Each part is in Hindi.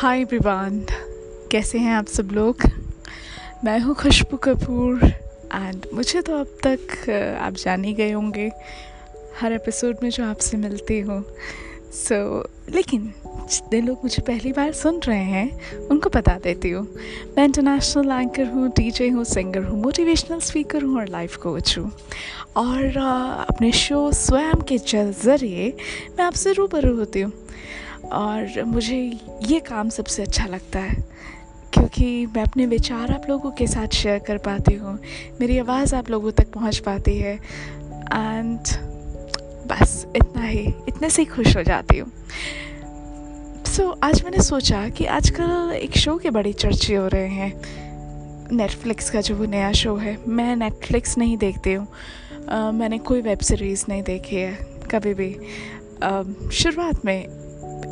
हाय एवरीवन कैसे हैं आप सब लोग? मैं हूँ खुशबू कपूर एंड मुझे तो अब तक आप जान ही गए होंगे हर एपिसोड में जो आपसे मिलती हूँ। सो so, लेकिन जितने लोग मुझे पहली बार सुन रहे हैं उनको बता देती हूँ। मैं इंटरनेशनल एंकर हूँ डीजे हूँ सिंगर हूँ मोटिवेशनल स्पीकर हूँ और लाइफ कोच हूँ। और अपने शो स्वयं के ज़रिए मैं आपसे रूबरू होती हूँ। और मुझे ये काम सबसे अच्छा लगता है क्योंकि मैं अपने विचार आप लोगों के साथ शेयर कर पाती हूँ। मेरी आवाज़ आप लोगों तक पहुँच पाती है। एंड बस इतना ही इतने से ही खुश हो जाती हूँ। सो so, आज मैंने सोचा कि आजकल एक शो के बड़ी चर्चे हो रहे हैं। नेटफ्लिक्स का जो वो नया शो है मैं नेटफ्लिक्स नहीं देखती हूँ। मैंने कोई वेब सीरीज़ नहीं देखी है कभी भी। शुरुआत में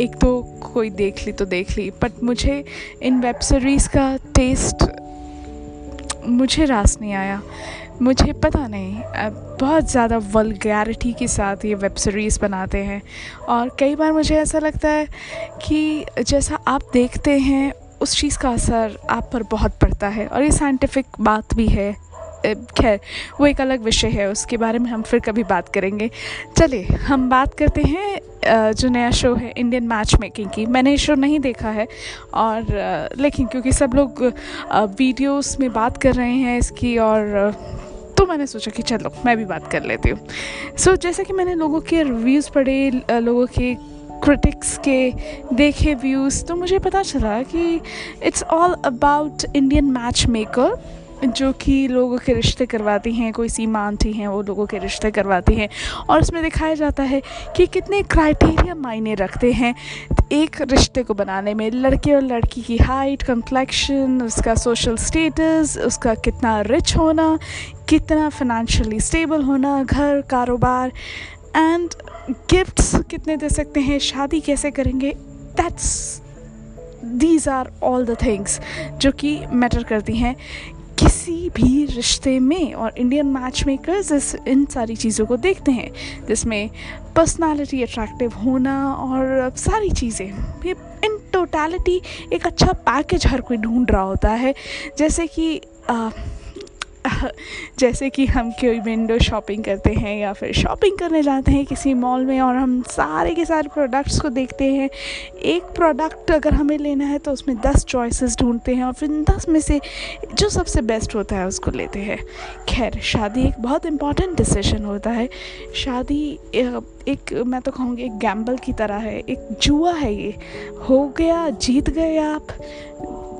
एक तो कोई देख ली तो देख ली बट मुझे इन वेब सीरीज़ का टेस्ट मुझे रास नहीं आया। मुझे पता नहीं बहुत ज़्यादा वलगैरिटी के साथ ये वेब सीरीज़ बनाते हैं। और कई बार मुझे ऐसा लगता है कि जैसा आप देखते हैं, उस चीज़ का असर आप पर बहुत पड़ता है। और ये साइंटिफिक बात भी है। खैर वो एक अलग विषय है उसके बारे में हम फिर कभी बात करेंगे। चलिए हम बात करते हैं जो नया शो है इंडियन मैच मेकिंग की। मैंने ये शो नहीं देखा है और लेकिन क्योंकि सब लोग वीडियोस में बात कर रहे हैं इसकी और तो मैंने सोचा कि चलो मैं भी बात कर लेती हूँ। सो so, जैसे कि मैंने लोगों के रिव्यूज़ पढ़े लोगों के क्रिटिक्स के देखे व्यूज़ तो मुझे पता चला कि it's all about Indian match maker जो कि लोगों के रिश्ते करवाती हैं, कोई सीमा आंटी हैं, वो लोगों के रिश्ते करवाती हैं। और उसमें दिखाया जाता है कि कितने क्राइटेरिया मायने रखते हैं एक रिश्ते को बनाने में। लड़के और लड़की की हाइट कम्प्लेक्शन उसका सोशल स्टेटस उसका कितना रिच होना, कितना फिनेंशियली स्टेबल होना, घर, कारोबार एंड गिफ्ट्स कितने दे सकते हैं, शादी कैसे करेंगे? That's these are all the things जो कि मैटर करती हैं। किसी भी रिश्ते में और इंडियन मैच मेकर्स इस इन सारी चीज़ों को देखते हैं जिसमें पर्सनालिटी अट्रैक्टिव होना और सारी चीज़ें। ये इन टोटालिटी एक अच्छा पैकेज हर कोई ढूंढ रहा होता है। जैसे कि आ, जैसे कि हम कोई विंडो शॉपिंग करते हैं या फिर शॉपिंग करने जाते हैं किसी मॉल में और हम सारे के सारे प्रोडक्ट्स को देखते हैं। एक प्रोडक्ट अगर हमें लेना है तो उसमें दस चॉइसेस ढूंढते हैं और फिर दस में से जो सबसे बेस्ट होता है उसको लेते हैं। खैर, शादी एक बहुत इंपॉर्टेंट डिसीज़न होता है। शादी एक मैं तो कहूँगी एक गैम्बल की तरह है। एक जुआ है ये। हो गया, जीत गए आप।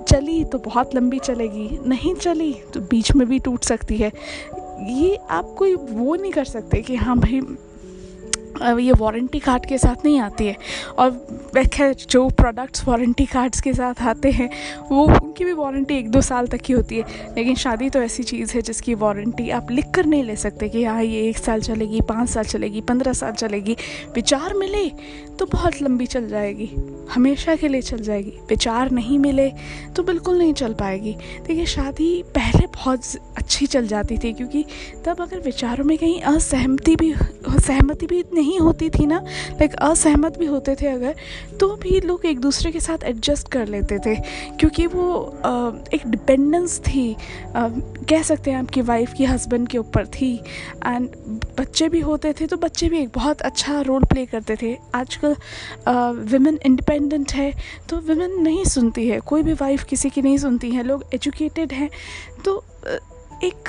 चली तो बहुत लंबी चलेगी, नहीं चली तो बीच में भी टूट सकती है। ये आप कोई वो नहीं कर सकते कि हाँ भाई ये वारंटी कार्ड के साथ नहीं आती है। और खैर जो प्रोडक्ट्स वारंटी कार्ड्स के साथ आते हैं, वो उनकी भी वारंटी एक दो साल तक की होती है। लेकिन शादी तो ऐसी चीज़ है जिसकी वारंटी आप लिख कर नहीं ले सकते कि हाँ ये एक साल चलेगी, पाँच साल चलेगी, पंद्रह साल चलेगी। विचार मिले तो बहुत लंबी चल जाएगी। हमेशा के लिए चल जाएगी। विचार नहीं मिले तो बिल्कुल नहीं चल पाएगी। देखिए, शादी पहले बहुत अच्छी चल जाती थी क्योंकि तब अगर विचारों में कहीं असहमति भी, सहमति भी नहीं होती थी ना लाइक असहमत भी होते थे अगर तो भी लोग एक दूसरे के साथ एडजस्ट कर लेते थे। क्योंकि वो एक डिपेंडेंस थी। कह सकते हैं आपकी वाइफ की हस्बैंड के ऊपर थी। एंड बच्चे भी होते थे तो बच्चे भी एक बहुत अच्छा रोल प्ले करते थे। आजकल वुमेन इंडिपेंडेंट है तो वुमेन नहीं सुनती है। कोई भी वाइफ किसी की नहीं सुनती है। लोग एजुकेटेड हैं तो एक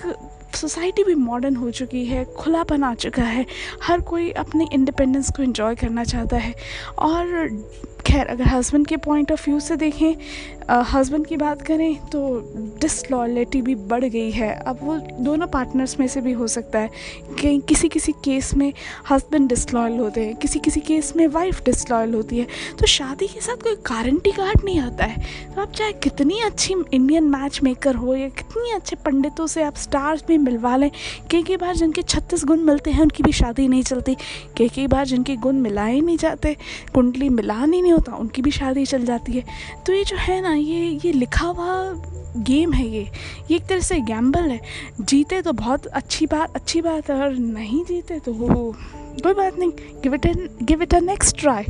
सोसाइटी भी मॉडर्न हो चुकी है, खुलापन आ चुका है। हर कोई अपनी इंडिपेंडेंस को इन्जॉय करना चाहता है। और खैर, अगर हस्बैंड के पॉइंट ऑफ़ व्यू से देखें हस्बैंड की बात करें तो डिसलॉयलिटी भी बढ़ गई है। अब वो दोनों पार्टनर्स में से भी हो सकता है कि किसी किसी केस में हस्बैंड डिसलॉयल होते हैं किसी किसी केस में वाइफ डिसलॉयल होती है। तो शादी के साथ कोई गारंटी कार्ड नहीं आता है। तो आप चाहे कितनी अच्छी इंडियन मैच मेकर हो या कितनी अच्छे पंडितों से आप स्टार्स में मिलवा लें, कई कई बार जिनके छत्तीस गुण मिलते हैं, उनकी भी शादी नहीं चलती। कई कई बार जिनके गुण मिलाए नहीं जाते, कुंडली मिला नहीं होता, उनकी भी शादी चल जाती है। तो ये जो है ना, ये ये लिखा हुआ गेम है ये। ये एक तरह से गैम्बल है। जीते तो बहुत अच्छी बात अच्छी बात है, और नहीं जीते तो वो, कोई बात नहीं। Give it an give it a next try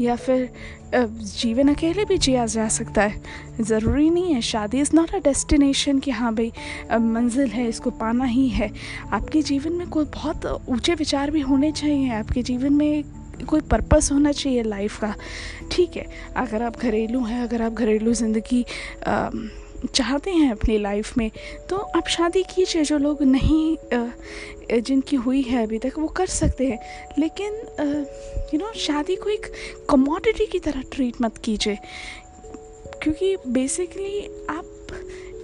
या फिर जीवन अकेले भी जिया जा सकता है। ज़रूरी नहीं है, शादी इज़ नॉट अ डेस्टिनेशन कि हाँ भाई मंजिल है, इसको पाना ही है। आपके जीवन में कोई बहुत ऊँचे विचार भी होने चाहिए, आपके जीवन में कोई पर्पस होना चाहिए लाइफ का। ठीक है, अगर आप घरेलू हैं, अगर आप घरेलू ज़िंदगी चाहते हैं अपनी लाइफ में तो आप शादी कीजिए। जो लोग नहीं जिनकी हुई है अभी तक, वो कर सकते हैं। लेकिन यू नो शादी को एक कमोडिटी की तरह ट्रीट मत कीजिए। क्योंकि बेसिकली आप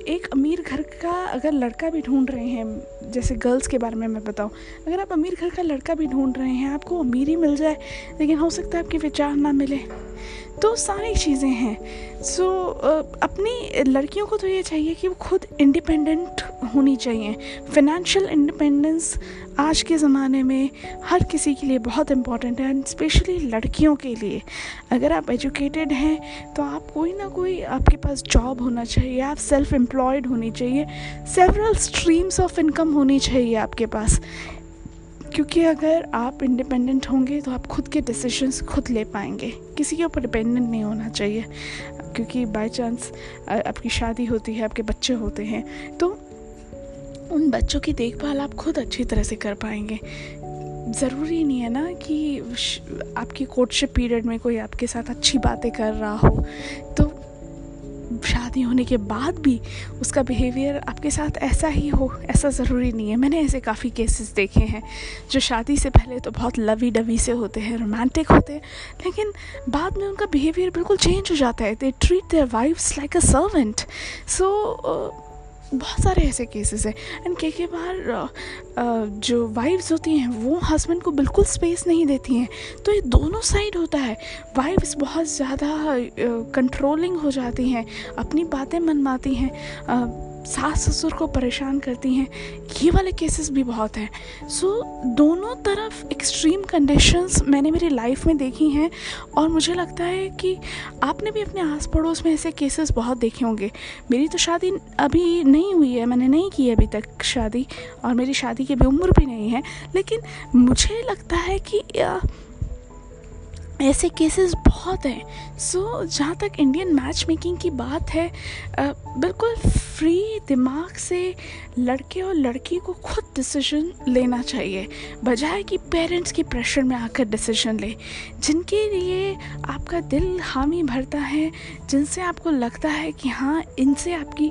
एक अमीर घर का अगर लड़का भी ढूंढ रहे हैं, जैसे गर्ल्स के बारे में मैं बताऊँ, अगर आप अमीर घर का लड़का भी ढूंढ रहे हैं, आपको अमीर मिल जाए। लेकिन हो सकता है आपके विचार ना मिले। तो सारी चीज़ें हैं। सो so, अपनी लड़कियों को तो ये चाहिए कि वो खुद इंडिपेंडेंट होनी चाहिए। फिनेंशियल इंडिपेंडेंस आज के ज़माने में हर किसी के लिए बहुत इंपॉर्टेंट है एंड स्पेशली लड़कियों के लिए। अगर आप एजुकेटेड हैं तो आप कोई ना कोई आपके पास जॉब होना चाहिए आप सेल्फ एम्प्लॉयड होनी चाहिए। सेवरल स्ट्रीम्स ऑफ़ इनकम होनी चाहिए आपके पास। क्योंकि अगर आप इंडिपेंडेंट होंगे तो आप खुद के डिसीजंस खुद ले पाएँगे। किसी के ऊपर डिपेंडेंट नहीं होना चाहिए। क्योंकि बाय चांस आपकी शादी होती है, आपके बच्चे होते हैं तो उन बच्चों की देखभाल आप खुद अच्छी तरह से कर पाएँगे। ज़रूरी नहीं है ना कि आपकी कोर्टशिप पीरियड में कोई आपके साथ अच्छी बातें कर रहा हो। तो शादी होने के बाद भी उसका बिहेवियर आपके साथ ऐसा ही हो, ऐसा ज़रूरी नहीं है। मैंने ऐसे काफ़ी केसेस देखे हैं जो शादी से पहले तो बहुत लवी डवी से होते हैं रोमांटिक होते हैं, लेकिन बाद में उनका बिहेवियर बिल्कुल चेंज हो जाता है। They treat their wives like a servant so बहुत सारे ऐसे केसेस हैं। एंड कई कई बार जो वाइफ्स होती हैं, वो हस्बैंड को बिल्कुल स्पेस नहीं देती हैं। तो ये दोनों साइड होता है। वाइफ्स बहुत ज़्यादा कंट्रोलिंग हो जाती हैं, अपनी बातें मनवाती हैं। सास ससुर को परेशान करती हैं। ये वाले केसेस भी बहुत हैं। सो so, दोनों तरफ़ एक्सट्रीम कंडीशंस मैंने मेरी लाइफ में देखी हैं और मुझे लगता है कि आपने भी अपने आस पड़ोस में ऐसे केसेस बहुत देखे होंगे। मेरी तो शादी अभी नहीं हुई है मैंने नहीं की अभी तक शादी और मेरी शादी की भी उम्र भी नहीं है। लेकिन मुझे लगता है कि ऐसे केसेस बहुत हैं। सो so, जहाँ तक इंडियन मैच मेकिंग की बात है बिल्कुल फ्री दिमाग से लड़के और लड़की को खुद डिसीज़न लेना चाहिए। बजाय कि पेरेंट्स की प्रेशर में आकर डिसीज़न ले, जिनके लिए आपका दिल हामी भरता है, जिनसे आपको लगता है कि हाँ इनसे आपकी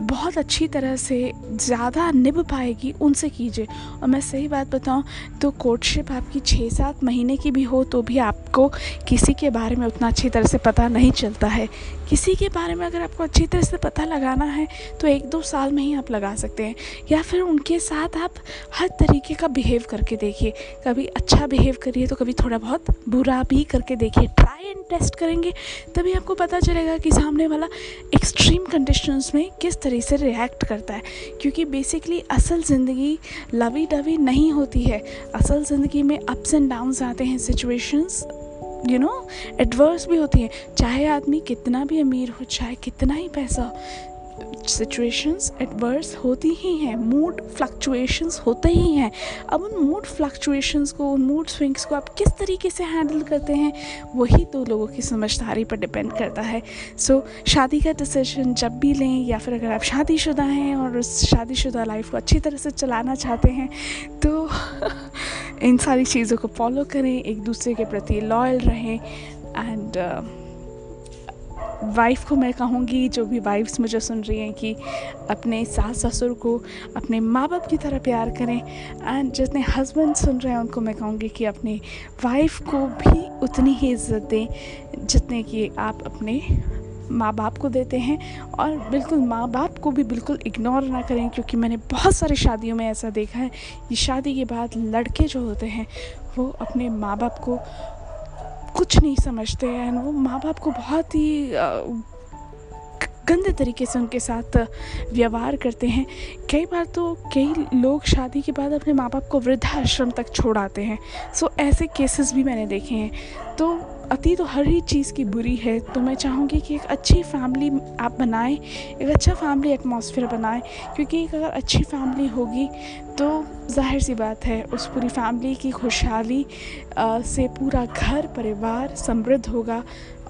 बहुत अच्छी तरह से ज़्यादा निभ पाएगी, उनसे कीजिए। और मैं सही बात बताऊँ तो कोर्टशिप आपकी छः सात महीने की भी हो तो भी आपको किसी के बारे में उतना अच्छी तरह से पता नहीं चलता है किसी के बारे में अगर आपको अच्छी तरह से पता लगाना है तो एक दो साल में ही आप लगा सकते हैं। या फिर उनके साथ आप हर तरीके का बिहेव करके देखिए। कभी अच्छा बिहेव करिए तो कभी थोड़ा बहुत बुरा भी करके देखिए। ट्राई एंड टेस्ट करेंगे, तभी आपको पता चलेगा कि सामने वाला एक्सट्रीम कंडीशंस में किस तरह से रिएक्ट करता है। क्योंकि बेसिकली असल ज़िंदगी लवी डवी नहीं होती है। असल ज़िंदगी में अप्स एंड डाउन्स आते हैं सिचुएशंस यू नो एडवर्स भी होती हैं। चाहे आदमी कितना भी अमीर हो चाहे कितना ही पैसा सिचुएशंस एडवर्स होती ही हैं। मूड फ्लक्चुएशंस होते ही हैं। अब उन मूड फ्लक्चुएशंस को उन मूड स्विंग्स को आप किस तरीके से हैंडल करते हैं वही तो लोगों की समझदारी पर डिपेंड करता है। सो so, शादी का डिसीज़न जब भी लें या फिर अगर आप शादीशुदा हैं और उस शादीशुदा लाइफ को अच्छी तरह से चलाना चाहते हैं तो इन सारी चीज़ों को फॉलो करें, एक दूसरे के प्रति लॉयल रहें एंड वाइफ को मैं कहूँगी, जो भी वाइफ्स मुझे सुन रही हैं कि अपने सास ससुर को, अपने माँ बाप की तरह प्यार करें एंड जितने हस्बैंड सुन रहे हैं, उनको मैं कहूँगी कि अपने वाइफ को भी उतनी ही इज़्ज़त दें, जितने कि आप अपने माँ बाप को देते हैं और बिल्कुल माँ बाप को भी बिल्कुल इग्नोर ना करें, क्योंकि मैंने बहुत सारी शादियों में ऐसा देखा है। कि शादी के बाद लड़के जो होते हैं, वो अपने माँ बाप को कुछ नहीं समझते हैं वो माँ बाप को बहुत ही गंदे तरीके से उनके साथ व्यवहार करते हैं। कई बार तो कई लोग शादी के बाद अपने माँ बाप को वृद्धाश्रम तक छोड़ आते हैं। सो ऐसे केसेस भी मैंने देखे हैं। तो अति तो हर ही चीज़ की बुरी है तो मैं चाहूँगी कि एक अच्छी फैमिली आप बनाएँ, एक अच्छा फैमिली एटमॉस्फेयर बनाएँ, क्योंकि एक अगर अच्छी फैमिली होगी तो ज़ाहिर सी बात है, उस पूरी फैमिली की खुशहाली से पूरा घर, परिवार समृद्ध होगा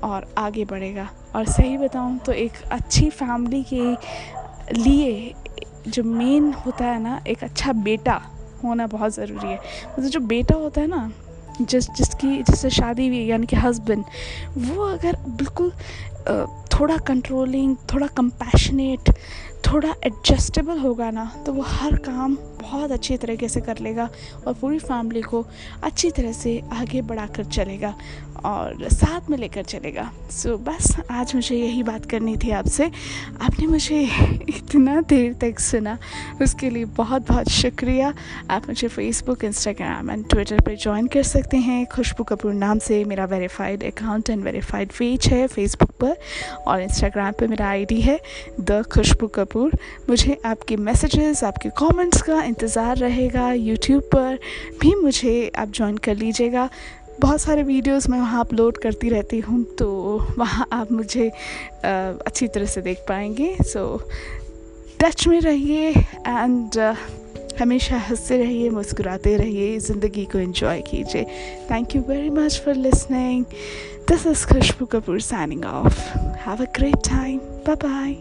और आगे बढ़ेगा। और सही बताऊँ तो एक अच्छी फैमिली के लिए जो मेन होता है ना, एक अच्छा बेटा होना बहुत ज़रूरी है। मतलब तो जो बेटा होता है ना जिस, जिसकी, जिससे शादी हुई, यानी कि हस्बैंड वो अगर बिल्कुल थोड़ा कंट्रोलिंग थोड़ा कंपैशनेट थोड़ा एडजस्टेबल होगा ना तो वो हर काम बहुत अच्छी तरीके से कर लेगा और पूरी फैमिली को अच्छी तरह से आगे बढ़ा कर चलेगा। और साथ में लेकर चलेगा। सो so, बस आज मुझे यही बात करनी थी आपसे। आपने मुझे इतना देर तक सुना उसके लिए बहुत बहुत शुक्रिया। आप मुझे फेसबुक इंस्टाग्राम एंड ट्विटर पर ज्वाइन कर सकते हैं। खुशबू कपूर नाम से मेरा verified account and verified page है फेसबुक पर और इंस्टाग्राम पर मेरा आईडी है द खुशबू कपूर मुझे आपके मैसेजेस आपके कमेंट्स का इंतज़ार रहेगा। यूट्यूब पर भी मुझे आप ज्वाइन कर लीजिएगा। बहुत सारे वीडियोस मैं वहाँ अपलोड करती रहती हूँ तो वहाँ आप मुझे अच्छी तरह से देख पाएँगे। सो टच में रहिए एंड हमेशा हँसते रहिए, मुस्कुराते रहिए, ज़िंदगी को एंजॉय कीजिए। Thank you very much for listening this is Khushboo Kapoor signing off have a great time bye bye